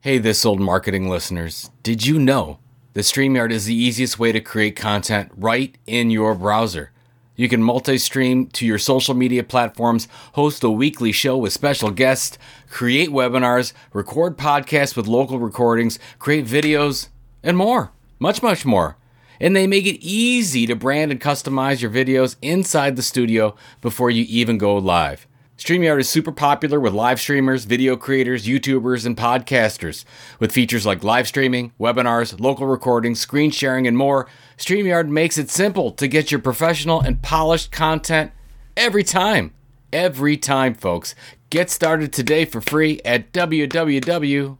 Hey, this old marketing listeners. Did you know that StreamYard is the easiest way to create content right in your browser? You can multi stream to your social media platforms, host a weekly show with special guests, create webinars, record podcasts with local recordings, create videos, and more. Much, much more. And they make it easy to brand and customize your videos inside the studio before you even go live. StreamYard is super popular with live streamers, video creators, YouTubers, and podcasters. With features like live streaming, webinars, local recordings, screen sharing, and more, StreamYard makes it simple to get your professional and polished content every time. Every time, folks. Get started today for free at www.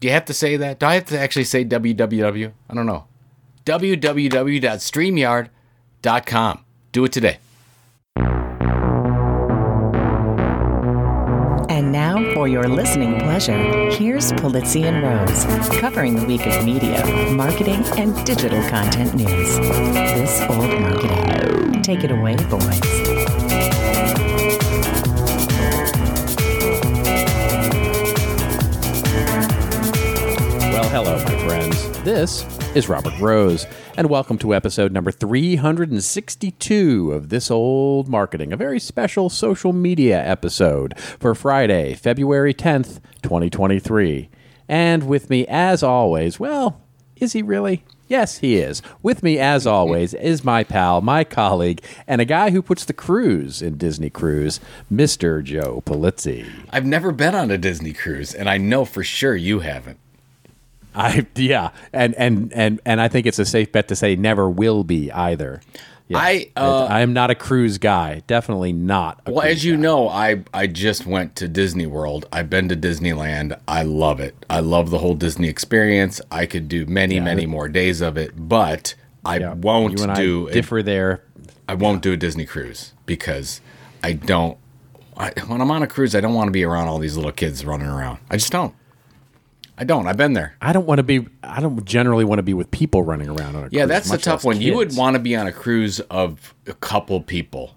Do you have to say that? Do I have to actually say www? I don't know. www.streamyard.com. Do it today. Now, for your listening pleasure, here's Pulizzi and Rose, covering the week of media, marketing, and digital content news. This old marketing. Take it away, boys. Well, hello, my friends. This is Robert Rose, and welcome to episode number 362 of This Old Marketing, a very special social media episode for Friday, February 10th, 2023. And with me, as always, well, is he really? Yes, he is. With me, as always, is my pal, my colleague, and a guy who puts the cruise in Disney Cruise, Mr. Joe Pulizzi. I've never been on a Disney cruise, and I know for sure you haven't. I yeah, and and and and I think it's a safe bet to say never will be either. Yeah. I, uh, I am not a cruise guy. Definitely not. A Well, as you guy. know, I I just went to Disney World. I've been to Disneyland. I love it. I love the whole Disney experience. I could do many, many more days of it, but I Yeah. won't you and do I a- differ there. I won't do a Disney cruise because I don't. I, when I'm on a cruise, I don't want to be around all these little kids running around. I just don't. I don't. I've been there. I don't want to be. I don't generally want to be with people running around on a Yeah, cruise, Yeah, that's the tough one. You would want to be on a cruise of a couple people.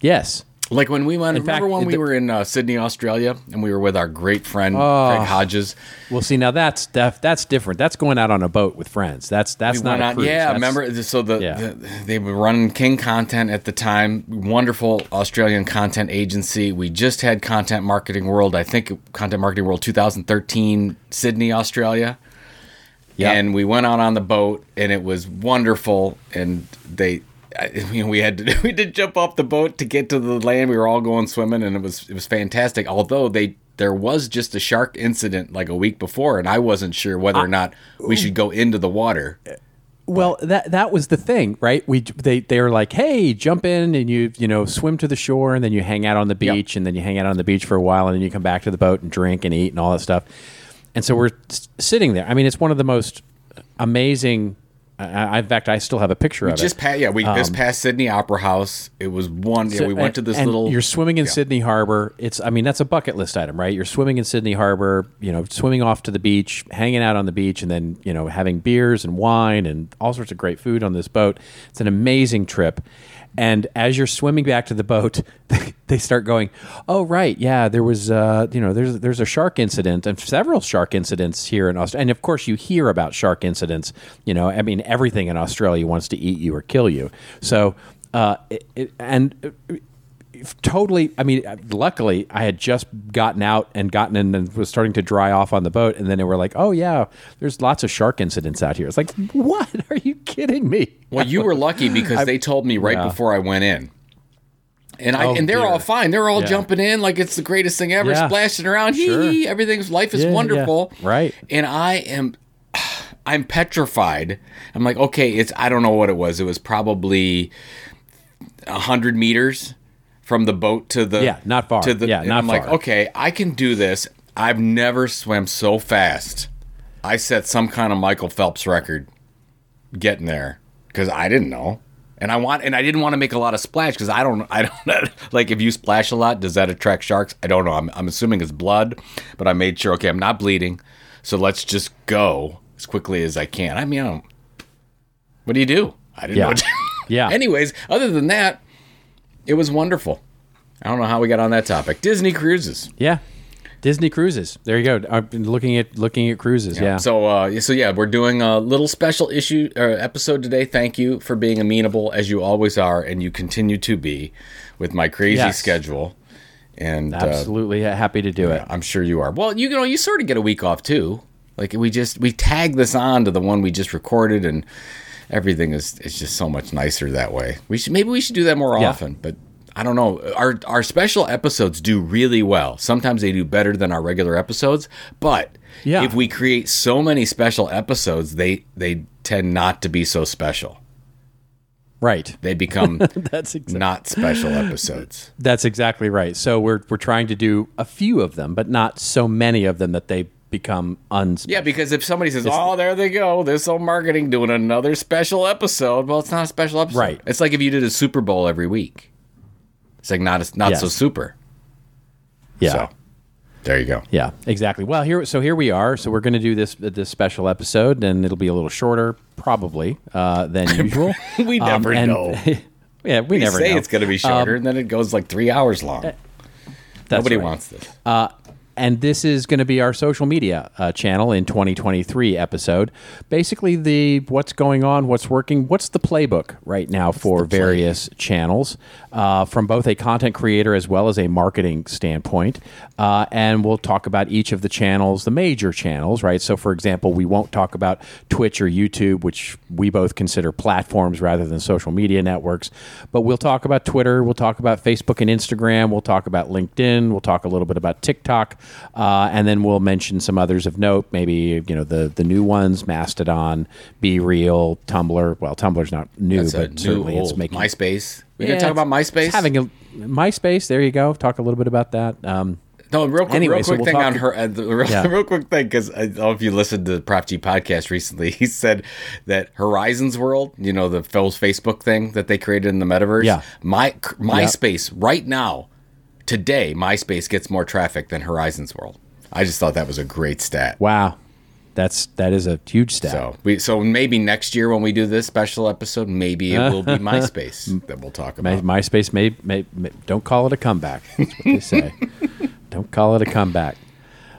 Yes. Like when we went, In remember fact, when we the- were in uh, Sydney, Australia, and we were with our great friend Craig Hodges. Well, see now that's def, that's different. That's going out on a boat with friends. That's that's We not on- yeah, That's- remember? So the, Yeah. the they were running King Content at the time. Wonderful Australian content agency. We just had Content Marketing World. I think Content Marketing World 2013, Sydney, Australia. Yep. And we went out on the boat, and it was wonderful. And they, I- you know, we had to we did jump off the boat to get to the land. We were all going swimming, and it was it was fantastic. Although they there was just a shark incident like a week before, and I wasn't sure whether or not we should go into the water. Well, that that was the thing, right? We they they were like, "Hey, jump in and you you know swim to the shore, and then you hang out on the beach, and then you hang out on the beach for a while, and then you come back to the boat and drink and eat and all that stuff." And so we're s- sitting there. I mean, it's one of the most amazing. I, I, in fact, I still have a picture of Just it. passed, yeah, we just um, passed Sydney Opera House. It was one. Yeah, we went to this and little. You're swimming in Sydney Harbor. It's, I mean, that's a bucket list item, right? You're swimming in Sydney Harbor. You know, swimming off to the beach, hanging out on the beach, and then you know having beers and wine and all sorts of great food on this boat. It's an amazing trip. And as you're swimming back to the boat, they start going, "Oh, right, yeah, there was, uh, you know, there's there's a shark incident and several shark incidents here in Australia. And of course, you hear about shark incidents. You know, I mean, everything in Australia wants to eat you or kill you. So, uh, it, it, and uh, totally i mean luckily i had just gotten out and gotten in and was starting to dry off on the boat and then they were like oh yeah there's lots of shark incidents out here it's like what are you kidding me well, you were lucky because they told me right yeah. before I went in. And I Oh, and they're dear. all fine. They're all Yeah. jumping in like it's the greatest thing ever, Yeah. splashing around. Sure. hee. Everything's life is wonderful. Right. And I am I'm petrified. I'm like, okay, it's I don't know what it was. It was probably a hundred meters from the boat to the Yeah, not far. To the Yeah, not I'm like, okay, I can do this. I've never swam so fast. I set some kind of Michael Phelps record getting there because I didn't know, and I want and I didn't want to make a lot of splash because I don't I don't like if you splash a lot, does that attract sharks? I don't know. I'm I'm assuming it's blood, but I made sure okay, I'm not bleeding, so let's just go as quickly as I can. I mean, I don't. What do you do? I didn't Yeah. know. Yeah. Anyways, other than that, it was wonderful. I don't know how we got on that topic. Disney cruises. yeah Disney cruises. There you go. I've been looking at looking at cruises. Yeah. So, uh, so yeah, we're doing a little special issue uh, episode today. Thank you for being amenable as you always are, and you continue to be with my crazy Yes. schedule. And uh, Absolutely happy to do it. I'm sure you are. Well, you know, you sort of get a week off too. Like we just we tag this on to the one we just recorded, and everything is is just so much nicer that way. We should maybe we should do that more Yeah. often, but. I don't know. Our our special episodes do really well. Sometimes they do better than our regular episodes, but Yeah. if we create so many special episodes, they they tend not to be so special. Right. They become That's exactly. not special episodes. That's exactly right. So we're we're trying to do a few of them, but not so many of them that they become uns. Yeah, because if somebody says, "Oh, there they go, this old marketing doing another special episode," well, it's not a special episode. Right. It's like if you did a Super Bowl every week. It's like not not so super. Yeah. So there you go. Yeah, exactly. Well, here, so here we are. So we're going to do this this special episode, and it'll be a little shorter, probably uh, than usual. We never and- know. yeah, we, We never say know. Um, it's going to be shorter, and then it goes like three hours long. That's Nobody right. wants this. And this is going to be our social media uh, channel in 2023 episode. Basically, the what's going on, what's working, what's the playbook right now for various channels uh, from both a content creator as well as a marketing standpoint. Uh, and we'll talk about each of the channels, the major channels, right? So, for example, we won't talk about Twitch or YouTube, which we both consider platforms rather than social media networks, but we'll talk about Twitter, we'll talk about Facebook and Instagram, we'll talk about LinkedIn, we'll talk a little bit about TikTok, uh, and then we'll mention some others of note, maybe you know the the new ones, Mastodon, BeReal, Tumblr. Well, Tumblr's not new, That's but new certainly it's old making MySpace. We Yeah, can talk about MySpace. Having a MySpace, there you go. Talk a little bit about that. Um, No, real quick, Anyway, real so quick we'll thing on her. Uh, the real, Yeah. real quick thing because I don't know if you listened to the Prof G podcast recently. He said that Horizons World, you know, the Phil's Facebook thing that they created in the metaverse. Yeah. my MySpace right now, today, MySpace gets more traffic than Horizons World. I just thought that was a great stat. wow, that's that is a huge stat. So we so maybe next year when we do this special episode, maybe it will be MySpace that we'll talk My, about. MySpace may, may, may don't call it a comeback. That's what they say. don't call it a comeback.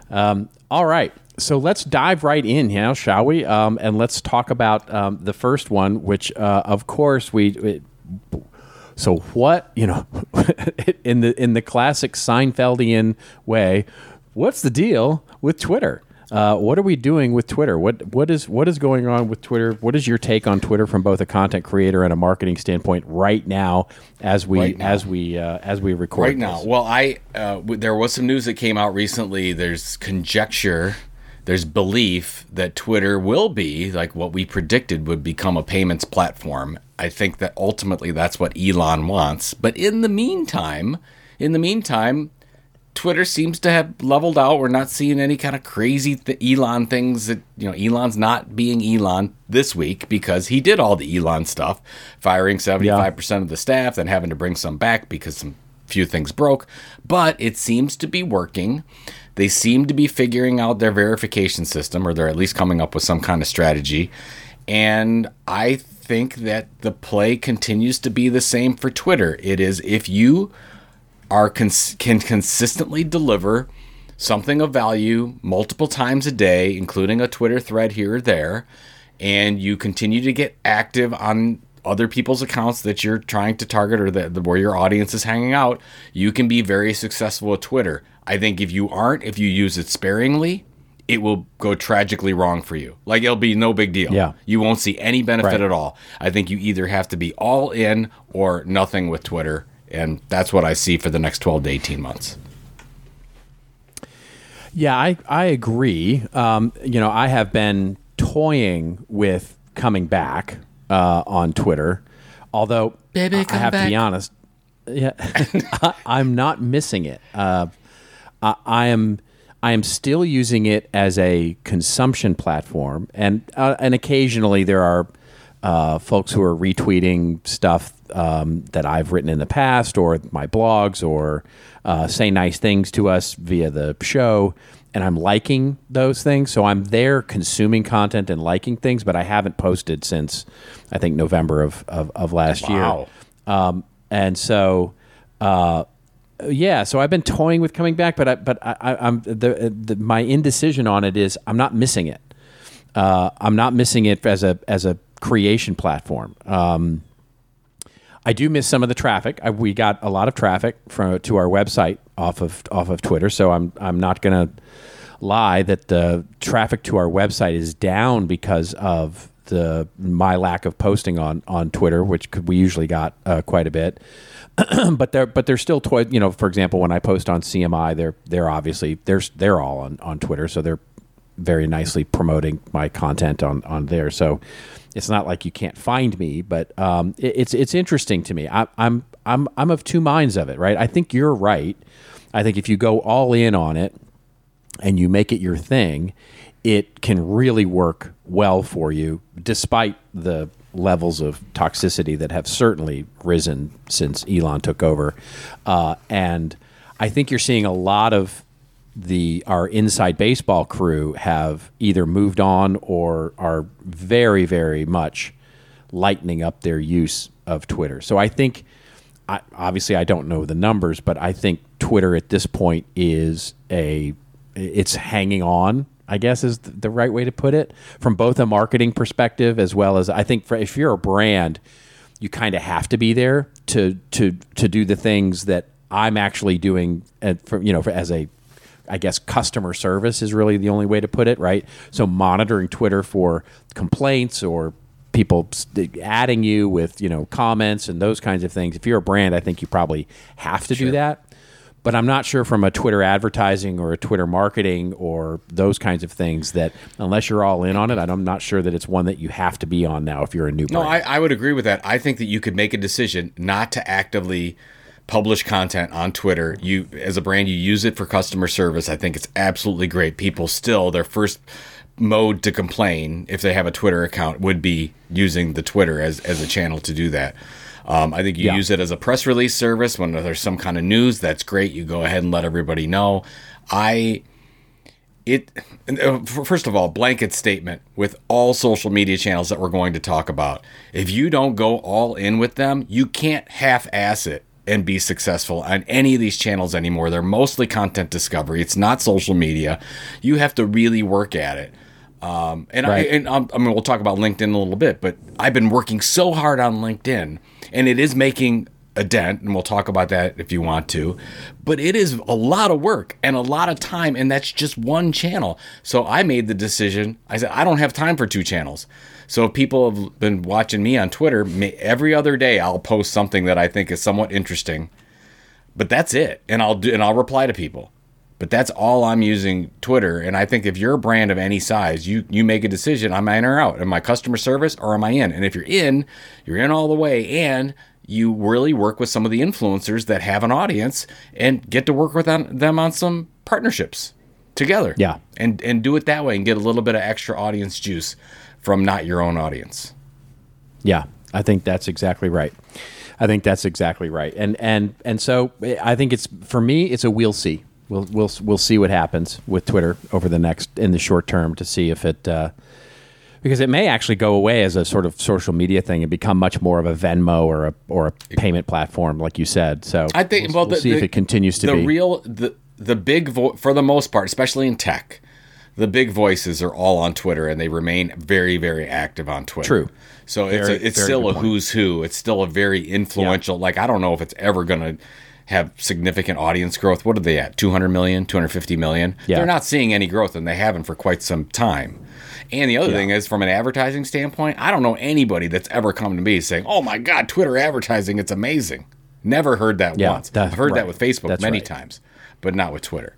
Um, all right. So let's dive right in now, shall we? Um, and let's talk about um, the first one, which, uh, of course, we. It, so what you know, in the in the classic Seinfeldian way, what's the deal with Twitter? Uh, what are we doing with Twitter? What what is what is going on with Twitter? What is your take on Twitter from both a content creator and a marketing standpoint right now, as we Right now. as we uh, as we record right now. Well, I uh, w- there was some news that came out recently. There's conjecture, there's belief that Twitter will be like what we predicted would become a payments platform. I think that ultimately that's what Elon wants. But in the meantime, in the meantime, Twitter seems to have leveled out. We're not seeing any kind of crazy th- Elon things that, you know, Elon's not being Elon this week because he did all the Elon stuff, firing 75% of the staff, then having to bring some back because some few things broke. But it seems to be working. They seem to be figuring out their verification system, or they're at least coming up with some kind of strategy. And I think that the play continues to be the same for Twitter. It is if you are cons- can consistently deliver something of value multiple times a day, including a Twitter thread here or there, and you continue to get active on other people's accounts that you're trying to target or that where your audience is hanging out, you can be very successful with Twitter. I think if you aren't, if you use it sparingly, it will go tragically wrong for you. Like it'll be no big deal. Yeah. You won't see any benefit Right. at all. I think you either have to be all in or nothing with Twitter. And that's what I see for the next 12 to 18 months. Yeah, I, I agree. Um, you know, I have been toying with coming back uh, on Twitter, although Baby, I, I come have to be honest. Yeah, I, I'm not missing it. Uh, I, I am I am still using it as a consumption platform, and uh, and occasionally there are uh, folks who are retweeting stuff um, that I've written in the past, or my blogs, or uh, say nice things to us via the show, and I'm liking those things. So I'm there consuming content and liking things, but I haven't posted since I think November of of, of last Wow. year. Um, and so, uh, yeah, so I've been toying with coming back, but I, but I, I'm the, the my indecision on it is I'm not missing it. Uh, I'm not missing it as a as a creation platform. Um, I do miss some of the traffic. I, we got a lot of traffic from to our website off of off of Twitter, so I'm I'm not going to lie that the traffic to our website is down because of the my lack of posting on on Twitter, which we usually got uh, quite a bit. but they're but they're still toy. You know, for example, when I post on CMI, they're they're obviously they're they're all on on Twitter, so they're very nicely promoting my content on on there. So it's not like you can't find me, but um, it, it's it's interesting to me. I, I'm I'm I'm of two minds of it. Right, I think you're right. I think if you go all in on it and you make it your thing, it can really work well for you, despite the levels of toxicity that have certainly risen since Elon took over. Uh, and I think you're seeing a lot of the our inside baseball crew have either moved on or are very very much lightening up their use of Twitter. So I think I, obviously I don't know the numbers, but I think Twitter at this point is a it's hanging on. I guess is the right way to put it from both a marketing perspective as well as I think for, if you're a brand, you kind of have to be there to to to do the things that I'm actually doing, at, for, you know, for, as a I guess customer service is really the only way to put it, right? So monitoring Twitter for complaints or people adding you with you know comments and those kinds of things. If you're a brand, I think you probably have to sure. do that but I'm not sure from a Twitter advertising or a Twitter marketing or those kinds of things that unless you're all in on it, I'm not sure that it's one that you have to be on now if you're a new brand. No, I, I would agree with that. I think that you could make a decision not to actively publish content on Twitter. You as a brand, you use it for customer service. I think it's absolutely great. People still their first mode to complain if they have a Twitter account would be using the Twitter as as a channel to do that. Um, I think you yeah. use it as a press release service when there's some kind of news. That's great. You go ahead and let everybody know. I it uh, first of all blanket statement with all social media channels that we're going to talk about. If you don't go all in with them, you can't half-ass it and be successful on any of these channels anymore. They're mostly content discovery. It's not social media. You have to really work at it. Um, and right. I, and um, I mean, we'll talk about LinkedIn a little bit, but I've been working so hard on LinkedIn and it is making a dent, and we'll talk about that if you want to. But it is a lot of work and a lot of time, and that's just one channel. So I made the decision. I said I don't have time for two channels. So if people have been watching me on Twitter, every other day I'll post something that I think is somewhat interesting. But that's it, and I'll do and I'll reply to people. But that's all I'm using Twitter. And I think if you're a brand of any size, you you make a decision: am I in or out? Am I customer service or am I in? And if you're in, you're in all the way, and you really work with some of the influencers that have an audience and get to work with them on some partnerships together. Yeah, and and do it that way and get a little bit of extra audience juice from not your own audience. Yeah, I think that's exactly right. I think that's exactly right. And and and so I think it's for me, it's a we'll see we'll we'll we'll see what happens with Twitter over the next in the short term to see if it uh, because it may actually go away as a sort of social media thing and become much more of a Venmo or a or a payment platform, like you said. So I think we'll, well we'll the, see the, if it continues to be the be real the the big vo- for the most part, especially in tech. The big voices are all on Twitter, and they remain very, very active on Twitter. True. So very, it's a, it's still a point. who's who. It's still a very influential. Yeah. Like I don't know if it's ever going to have significant audience growth. What are they at? 200 million, 250 million? Yeah. They're not seeing any growth and they haven't for quite some time. And the other yeah. thing is, from an advertising standpoint, I don't know anybody that's ever come to me saying, "Oh my God, Twitter advertising, it's amazing." Never heard that yeah, once. I've heard right. that with Facebook that's many right. times, but not with Twitter.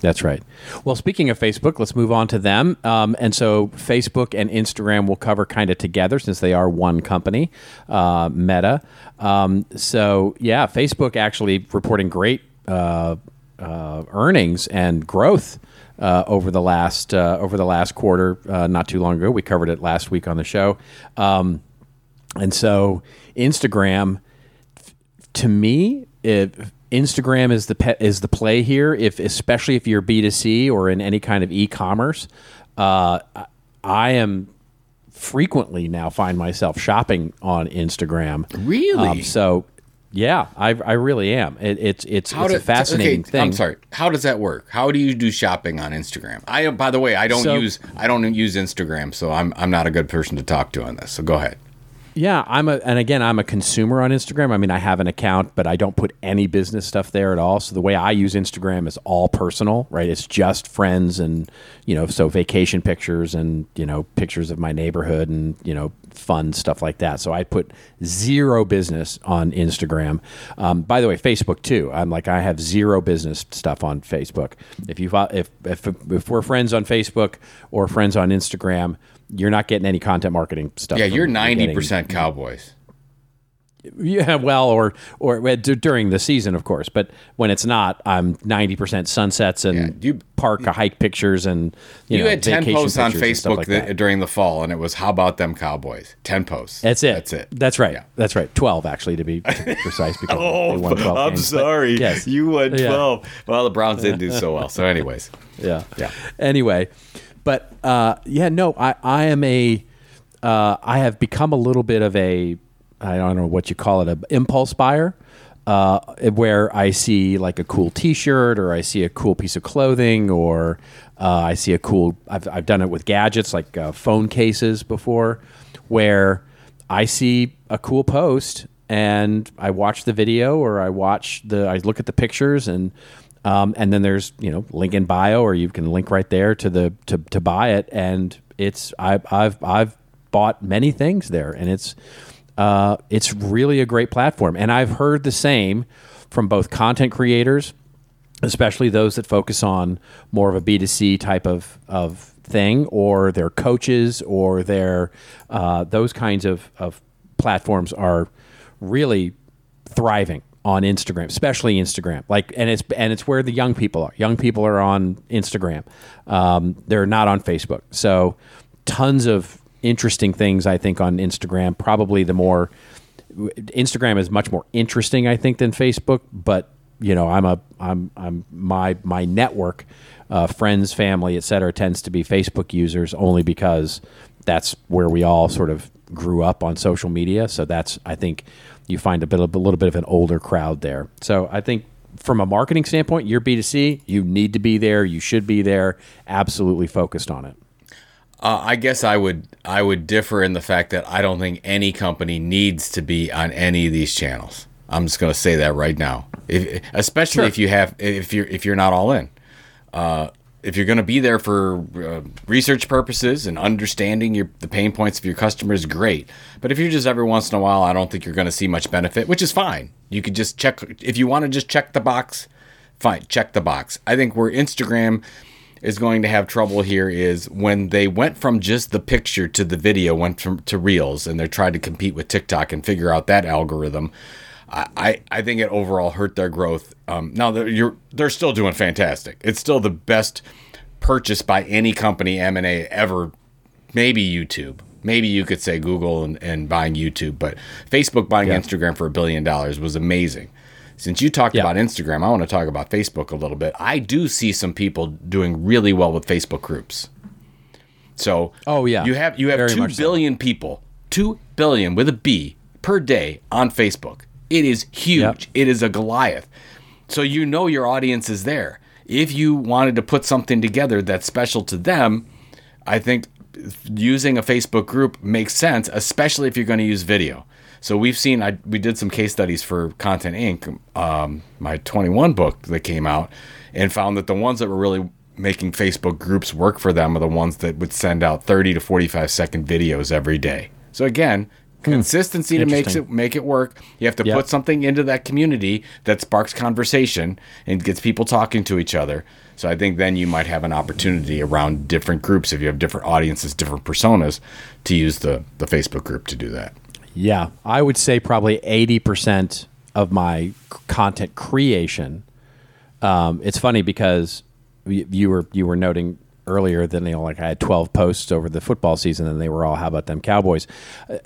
That's right. Well, speaking of Facebook, let's move on to them. Um, and so, Facebook and Instagram will cover kind of together since they are one company, uh, Meta. Um, so, yeah, Facebook actually reporting great uh, uh, earnings and growth. Uh, over the last uh, over the last quarter, uh, not too long ago, we covered it last week on the show, um, and so Instagram, to me, it, Instagram is the pe- is the play here. If especially if you're B two C or in any kind of e commerce, uh, I am frequently now find myself shopping on Instagram. Really? Um, so Yeah, I, I really am. It, it's it's How it's do- a fascinating okay, thing. I'm sorry. How does that work? How do you do shopping on Instagram? I by the way, I don't So- use I don't use Instagram, so I'm I'm not a good person to talk to on this. So go ahead. Yeah, I'm a, and again, I'm a consumer on Instagram. I mean, I have an account, but I don't put any business stuff there at all. So the way I use Instagram is all personal, right? It's just friends and, you know, so vacation pictures and, you know, pictures of my neighborhood and, you know, fun stuff like that. So I put zero business on Instagram. Um, by the way, Facebook too. I'm like, I have zero business stuff on Facebook. If you if if if we're friends on Facebook or friends on Instagram, you're not getting any content marketing stuff. Yeah, you're ninety percent Cowboys. yeah, well, or or uh, d- during the season, of course. But when it's not, I'm ninety percent sunsets and Yeah, you- park a hike pictures and you, You, know, had ten posts on pictures and stuff Facebook like that- that. during the fall, and it was "How about them Cowboys?" Ten posts. That's it. That's it. That's right. Yeah. That's right. Twelve, actually, to be to be precise. Because they oh, won 12 Oh, I'm games. But sorry. yes. You won Yeah. twelve. Well, the Browns didn't do so well. So, anyways, yeah Yeah. anyway but uh, yeah no i i am a uh, i have become a little bit of a i don't know what you call it a impulse buyer uh, where I see like a cool T-shirt, or I see a cool piece of clothing, or uh, I see a cool. I've, I've done it with gadgets like uh, phone cases before, where I see a cool post and I watch the video, or I watch the. I look at the pictures and um, and then there's you know link in bio, or you can link right there to the to, to buy it, and it's I, I've I've bought many things there, and it's uh, it's really a great platform, and I've heard the same from both content creators, especially those that focus on more of a B two C type of of thing, or their coaches, or their uh, those kinds of of platforms are really thriving on Instagram, especially Instagram. Like, and it's and it's where the young people are. Young people are on Instagram. Um, they're not on Facebook. So, tons of interesting things I think on Instagram. Probably the more Instagram is much more interesting, I think, than Facebook. But you know, I'm a I'm I'm my my network, uh, friends, family, et cetera, tends to be Facebook users only because that's where we all sort of grew up on social media. So that's I think you find a bit of a little bit of an older crowd there. So I think from a marketing standpoint, you're B2C, you need to be there, you should be there, absolutely focused on it. Uh, I guess I would I would differ in the fact that I don't think any company needs to be on any of these channels. I'm just going to say that right now, if, especially Sure. if you have if you're if you're not all in. Uh, if you're going to be there for uh, research purposes and understanding your the pain points of your customers, great. But if you're just every once in a while, I don't think you're going to see much benefit, which is fine. You could just check if you want to just check the box. Fine, check the box. I think where Instagram is going to have trouble here is when they went from just the picture to the video, went from to reels, and they're trying to compete with TikTok and figure out that algorithm. I, I, think it overall hurt their growth. Um, now they're you're they're still doing fantastic. It's still the best purchase by any company M and A ever. Maybe YouTube. Maybe you could say Google and, and buying YouTube, but Facebook buying Yeah. Instagram for a billion dollars was amazing. Since you talked Yeah. about Instagram, I want to talk about Facebook a little bit. I do see some people doing really well with Facebook groups. So, Oh, yeah. you have you have Very two much so. people, two billion with a B per day on Facebook. It is huge. Yep. It is a Goliath. So you know your audience is there. If you wanted to put something together that's special to them, I think using a Facebook group makes sense, especially if you're going to use video. So we've seen, I, we did some case studies for Content Inc., um, my 21 book that came out, and found that the ones that were really making Facebook groups work for them are the ones that would send out 30 to 45 second videos every day. So again, consistency to make it make it work. You have to Yep. put something into that community that sparks conversation and gets people talking to each other. So I think then you might have an opportunity around different groups if you have different audiences, different personas, to use the the Facebook group to do that. Yeah, I would say probably eighty percent of my content creation. Um, it's funny because you were you were noting earlier that you know like I had twelve posts over the football season and they were all how about them Cowboys, Uh,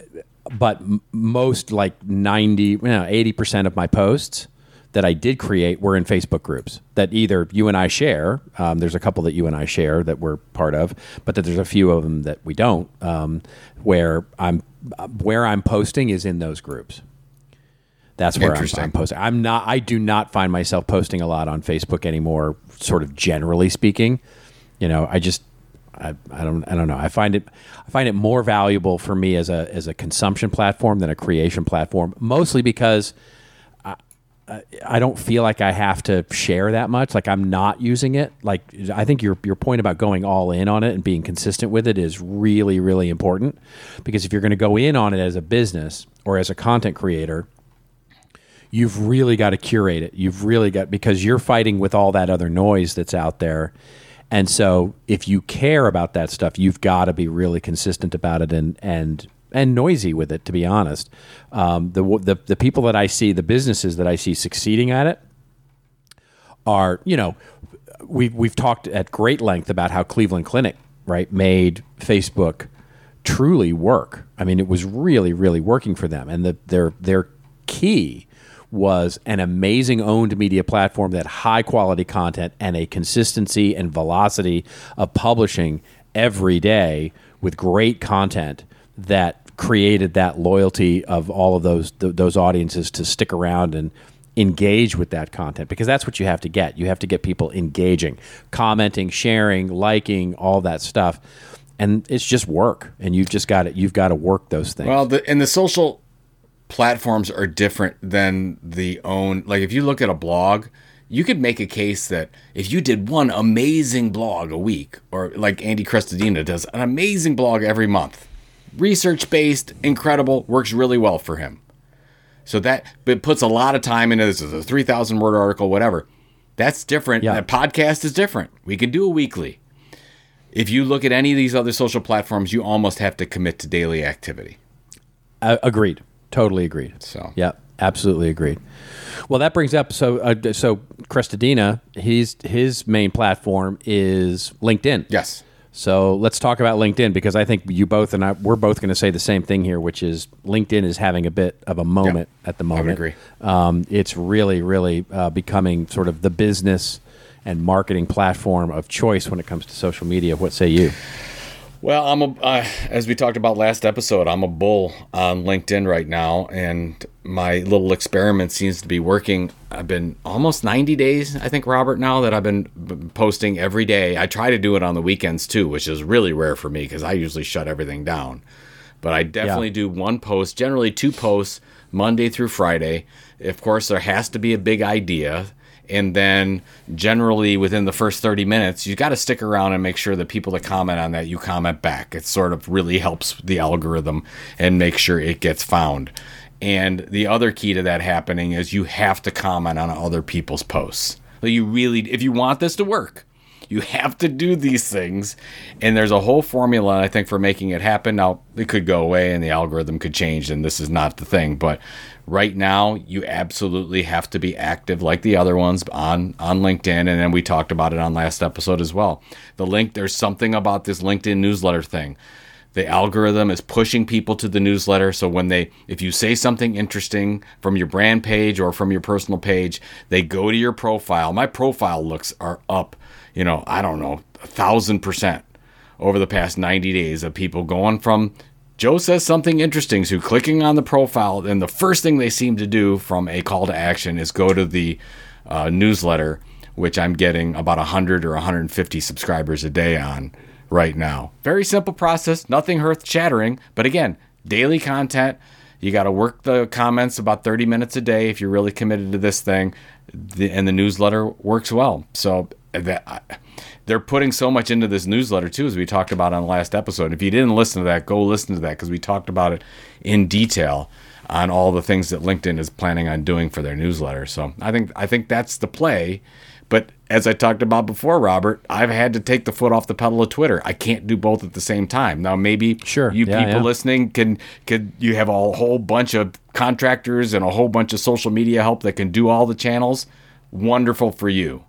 but m- most like ninety you know eighty percent of my posts that I did create were in Facebook groups that either you and I share. Um, there's a couple that you and I share that we're part of, but that there's a few of them that we don't. Um, where I'm where I'm posting is in those groups. That's where I'm, I'm posting. I'm not. I do not find myself posting a lot on Facebook anymore. Sort of generally speaking, you know, I just. I, I don't I don't know. I find it I find it more valuable for me as a as a consumption platform than a creation platform. Mostly because I don't feel like I have to share that much. Like I'm not using it. Like I think your your point about going all in on it and being consistent with it is really really important because if you're going to go in on it as a business or as a content creator, you've really got to curate it. You've really got because you're fighting with all that other noise that's out there. And so if you care about that stuff, you've got to be really consistent about it and and and noisy with it to be honest. Um, the, the the people that I see, the businesses that I see succeeding at it are, you know, we've we've talked at great length about how Cleveland Clinic, right, made Facebook truly work. I mean, it was really, really working for them, and the, their their key was an amazing owned media platform that high quality content and a consistency and velocity of publishing every day with great content that created that loyalty of all of those th- those audiences to stick around and engage with that content because that's what you have to get. You have to get people engaging, commenting, sharing, liking, all that stuff. And it's just work and you've just got to you've got to work those things. Well, the, and the social platforms are different than the own. Like if you look at a blog, you could make a case that if you did one amazing blog a week, or like Andy Crestodina does, an amazing blog every month, research based, incredible, works really well for him. So that but puts a lot of time into this. Is a three thousand word article, whatever. That's different. Yeah. A podcast is different. We can do a weekly. If you look at any of these other social platforms, you almost have to commit to daily activity. Uh, agreed. Totally agreed. So Yeah, absolutely agreed. Well, that brings up so uh, so Crestodina, he's his main platform is LinkedIn. yes. So let's talk about LinkedIn because I think you both and I we're both going to say the same thing here, which is LinkedIn is having a bit of a moment at the moment. I agree. Um, it's really, really uh, becoming sort of the business and marketing platform of choice when it comes to social media. What say you? Well, I'm a uh, as we talked about last episode, I'm a bull on LinkedIn right now, and my little experiment seems to be working. I've been almost 90 days, I think, Robert, now that I've been posting every day. I try to do it on the weekends too, which is really rare for me because I usually shut everything down. But I definitely Yeah. do one post, generally two posts, Monday through Friday. Of course, there has to be a big idea. And then generally within the first 30 minutes, you got to stick around and make sure that people that comment on that, you comment back. It sort of really helps the algorithm and make sure it gets found. And the other key to that happening is you have to comment on other people's posts. Like you really, if you want this to work, you have to do these things. And there's a whole formula, I think, for making it happen. Now, it could go away and the algorithm could change, and this is not the thing. But right now, you absolutely have to be active like the other ones on, on LinkedIn. And then we talked about it on last episode as well. The link, there's something about this LinkedIn newsletter thing the algorithm is pushing people to the newsletter so when they if you say something interesting from your brand page or from your personal page they go to your profile my profile looks are up you know i don't know a thousand percent over the past 90 days of people going from joe says something interesting to clicking on the profile and the first thing they seem to do from a call to action is go to the uh, newsletter which i'm getting about 100 or 150 subscribers a day on right now. Very simple process, nothing earth shattering, but again, daily content. You got to work the comments about 30 minutes a day if you're really committed to this thing, the, and the newsletter works well. So that they're putting so much into this newsletter too, as we talked about on the last episode. If you didn't listen to that, go listen to that because we talked about it in detail on all the things that LinkedIn is planning on doing for their newsletter. So I think I think that's the play. But as I talked about before, Robert, I've had to take the foot off the pedal of Twitter. I can't do both at the same time. Now, maybe Sure. you Yeah, people yeah. listening can could you have a whole bunch of contractors and a whole bunch of social media help that can do all the channels. Wonderful for you.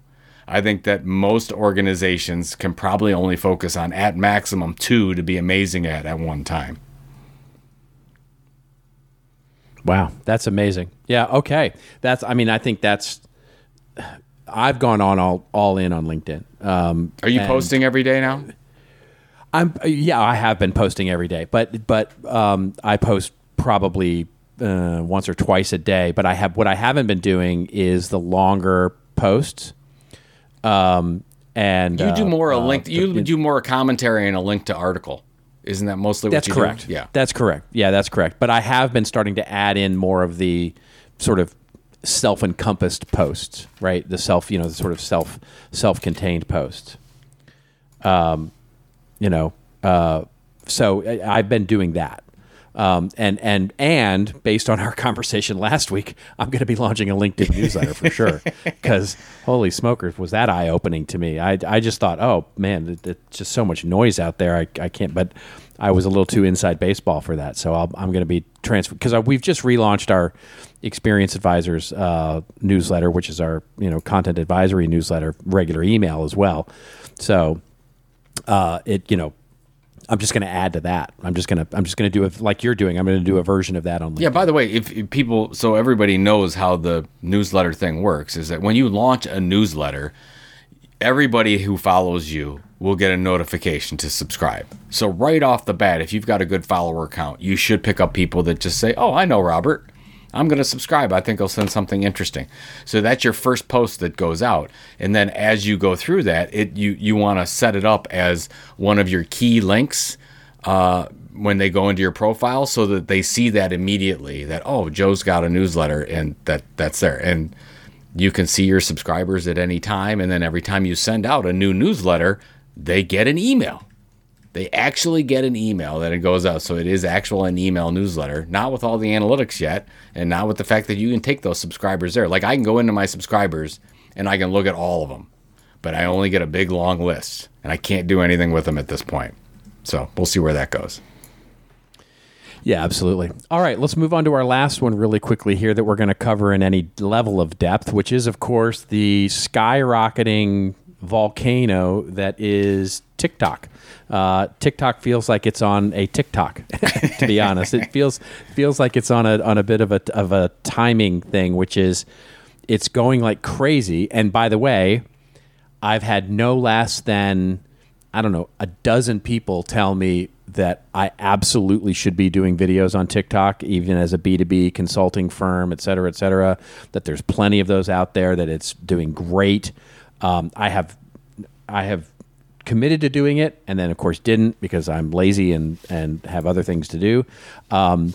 I think that most organizations can probably only focus on at maximum two to be amazing at at one time. Wow, that's amazing. Yeah, okay. That's I mean, I think that's I've gone on all all in on LinkedIn. Um, Are you posting every day now? I'm yeah, I have been posting every day, but but um, I post probably uh, once or twice a day. But I have what I haven't been doing is the longer posts. Um, and You do uh, more a uh, link. the- You do more commentary and a link to article. Isn't that mostly what That's you correct. do? Yeah. that's correct. Yeah, that's correct. But I have been starting to add in more of the sort of self-encompassed posts, right? The self, you know, the sort of self self-contained posts. Um, you know, uh, so I, I've been doing that. Um, and and and based on our conversation last week, I'm going to be launching a LinkedIn newsletter for sure. Because holy smokers, was that eye opening to me? I, I just thought, oh man, it, it's just so much noise out there. I, I can't. But I was a little too inside baseball for that, so I'll, I'm going to be transfer because we've just relaunched our Experience Advisors uh, newsletter, which is our you know content advisory newsletter, regular email as well. So uh, it you know I'm just going to add to that. I'm just going to I'm just going to do it like you're doing. I'm going to do a version of that on LinkedIn. Yeah, by the way, if, if people, so everybody knows how the newsletter thing works, is that when you launch a newsletter, everybody who follows you will get a notification to subscribe. So, right off the bat, if you've got a good follower count, you should pick up people that just say, Oh, I know Robert. I'm going to subscribe. I think he'll send something interesting. So that's your first post that goes out. And then as you go through that, it you you want to set it up as one of your key links uh, when they go into your profile so that they see that immediately that oh Joe's got a newsletter and that that's there and you can see your subscribers at any time and then every time you send out a new newsletter they get an email. They actually get an email that it goes out. So it is actual an email newsletter not with all the analytics yet and not with the fact that you can take those subscribers there. Like i can go into my subscribers and i can look at all of them but i only get a big long list and i can't do anything with them at this point. So we'll see where that goes Yeah, absolutely. All right, let's move on to our last one really quickly here that we're going to cover in any level of depth, which is, of course, the skyrocketing volcano that is TikTok. Uh, TikTok feels like it's on a TikTok. to be honest, it feels feels like it's on a on a bit of a of a timing thing, which is it's going like crazy. And by the way, I've had no less than I don't know a dozen people tell me that I absolutely should be doing videos on TikTok, even as a B two B consulting firm, et cetera, et cetera. That there's plenty of those out there. That it's doing great. Um, I have I have committed to doing it, and then of course didn't because I'm lazy and and have other things to do. Um,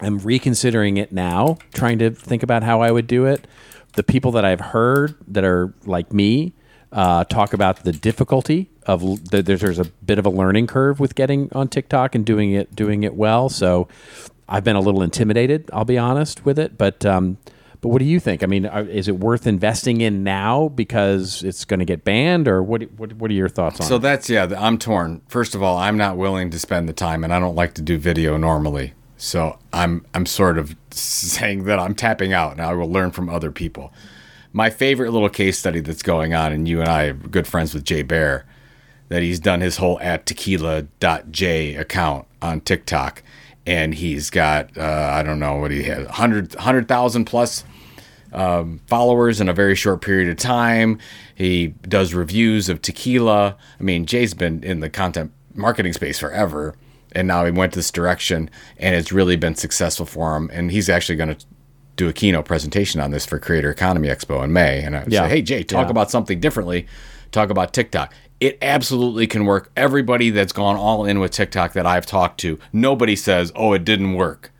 I'm reconsidering it now, trying to think about how I would do it. The people that I've heard that are like me uh, talk about the difficulty of that there's, there's a bit of a learning curve with getting on TikTok and doing it doing it well. So I've been a little intimidated. I'll be honest with it, but um, but what do you think? I mean, are, is it worth investing in now because it's going to get banned, or what? What, what are your thoughts on So it? that's yeah. I'm torn. First of all, I'm not willing to spend the time, and I don't like to do video normally. So I'm I'm sort of saying that I'm tapping out, and I will learn from other people. My favorite little case study that's going on, and you and I are good friends with Jay Baer, that he's done his whole at tequila.j account on TikTok, and he's got uh, I don't know what he has 100 100,000 plus um, followers in a very short period of time. He does reviews of tequila. I mean, Jay's been in the content marketing space forever, and now he went this direction, and it's really been successful for him. And he's actually going to do a keynote presentation on this for Creator Economy Expo in May. And I Yeah. say, hey, Jay, talk Yeah. about something differently. Talk about TikTok. It absolutely can work. Everybody that's gone all in with TikTok that I've talked to, nobody says, oh, it didn't work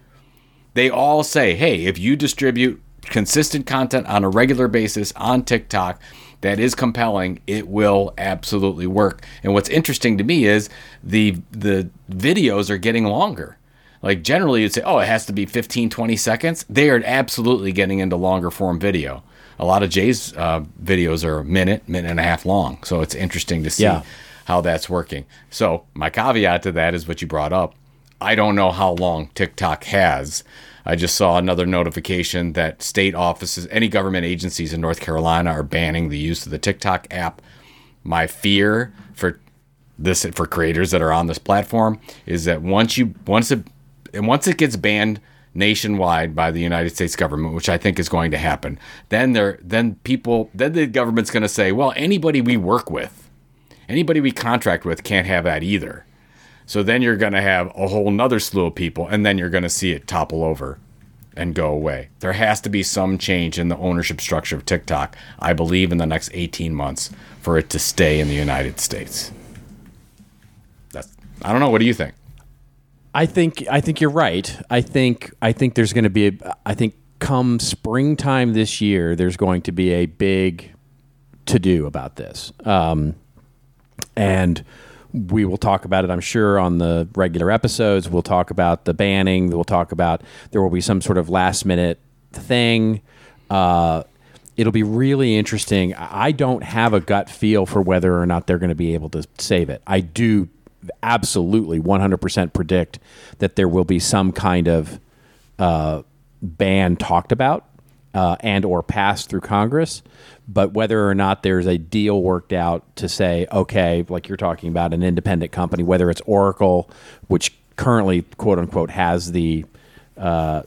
they all say, hey, if you distribute consistent content on a regular basis on TikTok that is compelling, it will absolutely work. And what's interesting to me is the the videos are getting longer. Like generally you'd say, oh, it has to be 15, 20 seconds. They are absolutely getting into longer form video. A lot of Jay's uh, videos are a minute, minute and a half long. So it's interesting to see Yeah. how that's working. So my caveat to that is what you brought up. I don't know how long TikTok has. I just saw another notification that state offices, any government agencies in North Carolina are banning the use of the TikTok app. My fear for this for creators that are on this platform is that once you once it and once it gets banned nationwide by the United States government, which I think is going to happen, then there then people then the government's going to say, well, anybody we work with, anybody we contract with can't have that either. So then you're going to have a whole nother slew of people, and then you're going to see it topple over. and go away. There has to be some change in the ownership structure of TikTok, I believe, in the next 18 months for it to stay in the United States. That's, I don't know. What do you think? I think I think you're right. I think I think there's going to be a, I think come springtime this year there's going to be a big to do about this. Um, and we will talk about it, I'm sure, on the regular episodes. We'll talk about the banning. We'll talk about there will be some sort of last minute thing. Uh, it'll be really interesting. I don't have a gut feel for whether or not they're going to be able to save it. I do absolutely 100% predict that there will be some kind of uh, ban talked about uh, and or passed through Congress. But whether or not there's a deal worked out to say, okay, like you're talking about, an independent company, whether it's Oracle, which currently quote unquote has the uh,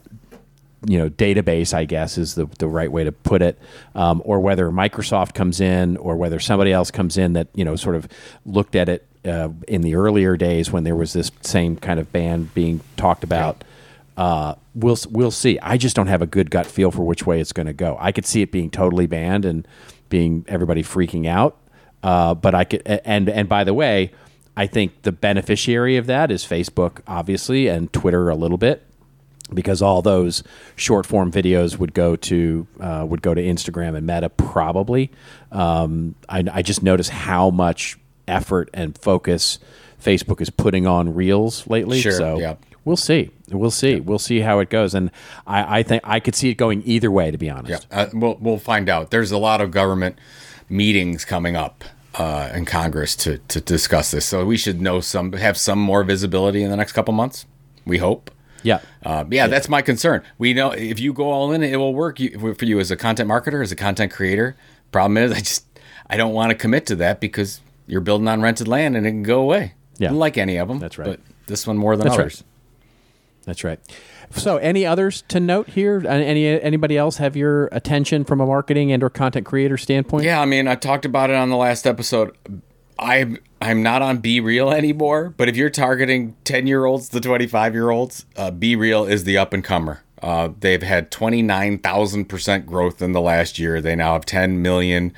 you know database, I guess is the the right way to put it, um, or whether Microsoft comes in, or whether somebody else comes in that you know sort of looked at it uh, in the earlier days when there was this same kind of ban being talked about. Uh, we'll we'll see. I just don't have a good gut feel for which way it's going to go. I could see it being totally banned and being everybody freaking out. Uh, but I could and and by the way, I think the beneficiary of that is Facebook, obviously, and Twitter a little bit, because all those short form videos would go to uh, would go to Instagram and Meta probably. Um, I, I just notice how much effort and focus Facebook is putting on Reels lately. Sure, so yeah. we'll see. We'll see. We'll see how it goes. And I, I think I could see it going either way. To be honest. Yeah, uh, we'll we'll find out. There's a lot of government meetings coming up uh, in Congress to to discuss this, so we should know some, have some more visibility in the next couple months. We hope. Yeah. Uh, yeah, that's my concern. We know if you go all in, it will work for you as a content marketer, as a content creator. Problem is, I just I don't want to commit to that because you're building on rented land and it can go away. Yeah. like any of them. That's right. But this one more than That's right. others. That's right. So, any others to note here? Any anybody else have your attention from a marketing and or content creator standpoint? Yeah, I mean, I talked about it on the last episode. I'm I'm not on BeReal anymore, but if you're targeting 10 year olds to 25 year olds, uh, BeReal is the up and comer. Uh, they've had 29,000% growth in the last year. They now have 10 million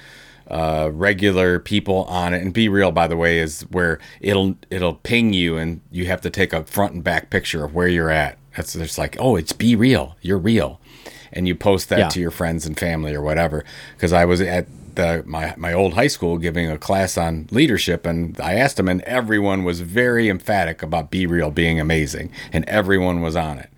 uh, regular people on it. And BeReal, by the way, is where it'll it'll ping you and you have to take a front and back picture of where you're at. That's it's like, oh, it's BeReal. You're real. And you post that Yeah. to your friends and family or whatever. Because I was at the my my old high school giving a class on leadership, and I asked them, and everyone was very emphatic about BeReal being amazing, and everyone was on it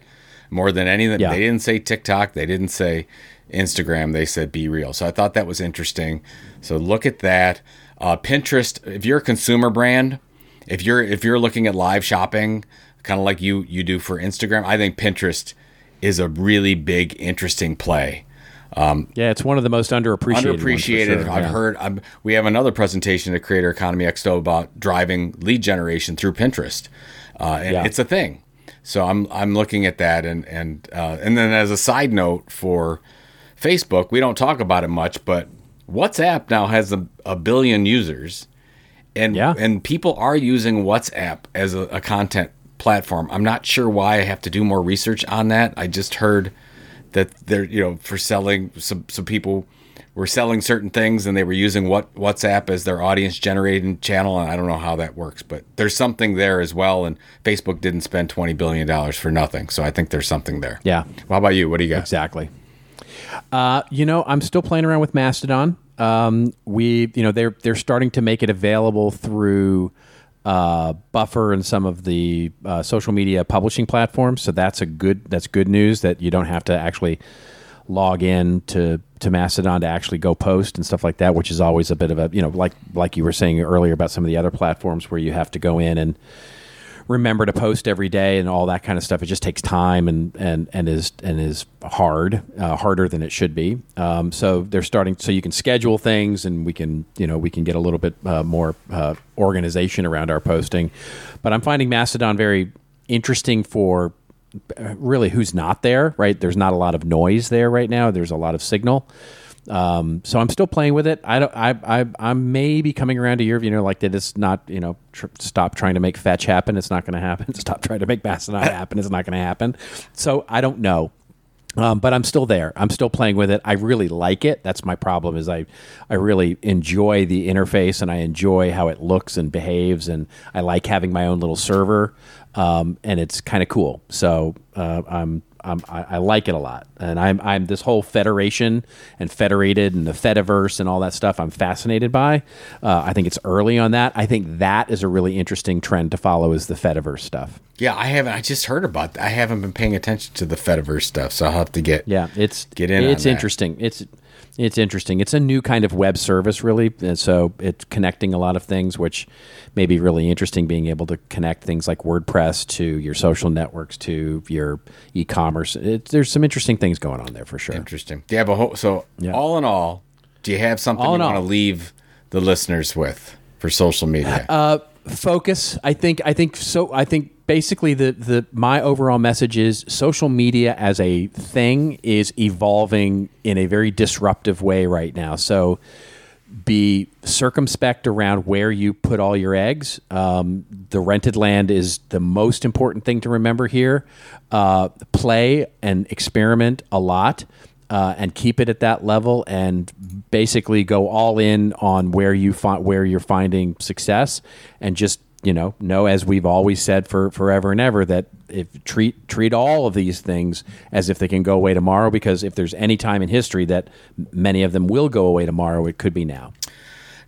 more than anything. Yeah. They didn't say TikTok, they didn't say Instagram, they said BeReal. So I thought that was interesting. So look at that. Uh, Pinterest, if you're a consumer brand, if you're if you're looking at live shopping, kind of like you you do for Instagram, I think Pinterest is a really big, interesting play. Yeah, it's one of the most underappreciated. Underappreciated. sure, I've yeah. heard. I'm, we have another presentation at Creator Economy Expo about driving lead generation through Pinterest, uh, and Yeah. it's a thing. So I'm I'm looking at that, and and uh, and then as a side note for Facebook, we don't talk about it much, but WhatsApp now has a, a billion users, and Yeah. and people are using WhatsApp as a, a content platform. I'm not sure why I have to do more research on that. I just heard that they're you know for selling some some people were selling certain things and they were using what WhatsApp as their audience generating channel and I don't know how that works but there's something there as well and Facebook didn't spend 20 billion dollars for nothing so I think there's something there. Yeah. Well, how about you? What do you got? Exactly. Uh, you know, I'm still playing around with Mastodon. Um, we, you know, they're they're starting to make it available through uh, Buffer and some of the uh, social media publishing platforms. So that's a good that's good news that you don't have to actually log in to to Mastodon to actually go post and stuff like that, which is always a bit of a you know like like you were saying earlier about some of the other platforms where you have to go in and remember to post every day and all that kind of stuff. It just takes time and and and is and is hard, uh, harder than it should be. Um, so they're starting. So you can schedule things, and we can you know we can get a little bit uh, more uh, organization around our posting. But I'm finding Mastodon very interesting for uh, really who's not there. Right, there's not a lot of noise there right now. There's a lot of signal. Um, so I'm still playing with it. I don't. I. I. I may be coming around to your. view. You know, like that. It's not. You know, tr- stop trying to make fetch happen. It's not going to happen. Stop trying to make Mastodon happen. It's not going to happen. So I don't know. Um, but I'm still there. I'm still playing with it. I really like it. That's my problem. Is I, I really enjoy the interface and I enjoy how it looks and behaves, and I like having my own little server, um, and it's kind of cool. So uh, I'm um, I, I, like it a lot, and I'm I'm this whole federation and federated and the Fediverse and all that stuff. I'm fascinated by. Uh, I think it's early on that. I think that is a really interesting trend to follow is the Fediverse stuff. Yeah, I haven't. I just heard about. That. I haven't been paying attention to the Fediverse stuff, so I'll have to get. Yeah, it's get in. It's interesting. It's it's interesting. It's a new kind of web service, really. And so it's connecting a lot of things, which may be really interesting. Being able to connect things like WordPress to your social networks to your e-commerce. There's some interesting things going on there for sure. Interesting. Do you have a whole? So yeah. all in all, do you have something all you want to leave the listeners with for social media? Uh, focus. I think. I think so. I think basically the the my overall message is social media as a thing is evolving in a very disruptive way right now. So be circumspect around where you put all your eggs. Um, the rented land is the most important thing to remember here. Uh, play and experiment a lot. Uh, and keep it at that level, and basically go all in on where you find where you're finding success, and just you know, know as we've always said for forever and ever that if treat treat all of these things as if they can go away tomorrow because if there's any time in history that many of them will go away tomorrow, it could be now.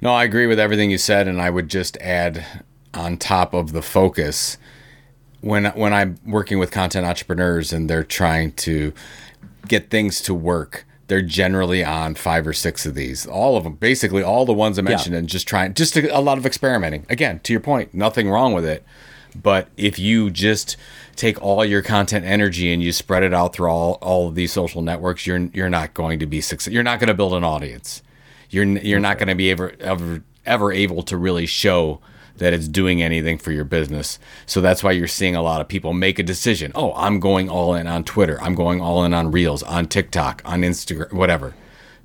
No, I agree with everything you said, and I would just add on top of the focus when when I'm working with content entrepreneurs and they're trying to get things to work they're generally on five or six of these. All of them, basically all the ones I mentioned, yeah. and just trying, just a, a lot of experimenting. Again, to your point, nothing wrong with it. But if you just take all your content energy and you spread it out through all, all of these social networks, you're you're not going to be success. You're not going to build an audience. You're you're not going to be ever ever ever able to really show that it's doing anything for your business. So that's why you're seeing a lot of people make a decision. Oh, I'm going all in on Twitter. I'm going all in on Reels, on TikTok, on Instagram, whatever.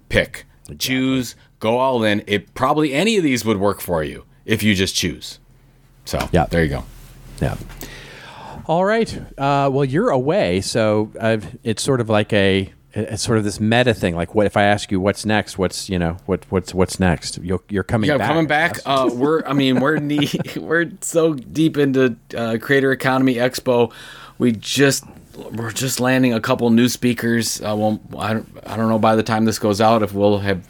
Pick, exactly. choose, go all in. It probably any of these would work for you if you just choose. So yeah, there you go. Yeah. All right. Uh, well, you're away, so I've, it's sort of like a it's sort of this meta thing. Like, what if I ask you what's next? What's you know what what's what's next? You're, you're coming. Yeah, back. coming back. Uh, we're I mean we're knee, we're so deep into uh, Creator Economy Expo. We just we're just landing a couple new speakers. Uh, well, I don't, I don't know by the time this goes out if we'll have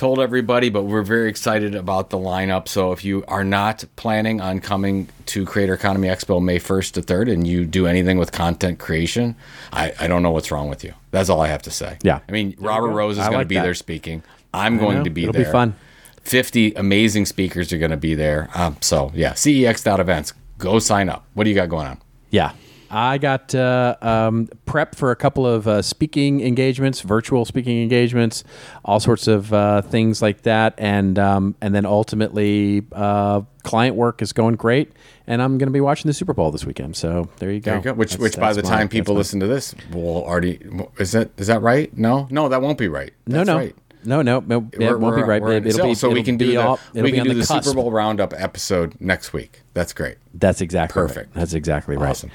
told everybody, but we're very excited about the lineup. So if you are not planning on coming to Creator Economy Expo May 1st to 3rd and you do anything with content creation, I, I don't know what's wrong with you. That's all I have to say. Yeah. I mean, Robert Rose is going like to be that. there speaking. I'm going to be It'll there. It'll be fun. 50 amazing speakers are going to be there. Um, so, yeah, CEX.events. Go sign up. What do you got going on? Yeah. I got uh, um, prep for a couple of uh, speaking engagements, virtual speaking engagements, all sorts of uh, things like that, and um, and then ultimately uh, client work is going great, and I'm going to be watching the Super Bowl this weekend. So there you go. There you go. Which that's, which that's by the my, time people listen to this will already is that is that right? No, no, that won't be right. That's no, no. Right. No, no, no it won't be right. It'll so, be so we can do the, all, we can do the, the Super Bowl roundup episode next week. That's great. That's exactly perfect. Right. That's exactly right. Awesome.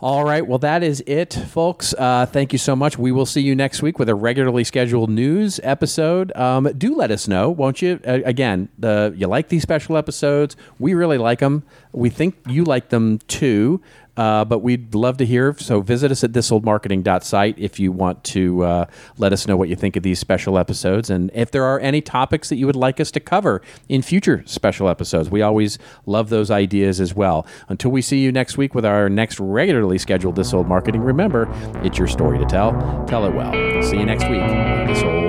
All right. Well, that is it, folks. Uh, thank you so much. We will see you next week with a regularly scheduled news episode. Um, do let us know, won't you? Uh, again, the, you like these special episodes. We really like them. We think you like them too. Uh, but we'd love to hear. So visit us at thisoldmarketing.site if you want to uh, let us know what you think of these special episodes and if there are any topics that you would like us to cover in future special episodes. We always love those ideas as well. Until we see you next week with our next regularly scheduled This Old Marketing, remember, it's your story to tell. Tell it well. See you next week This Old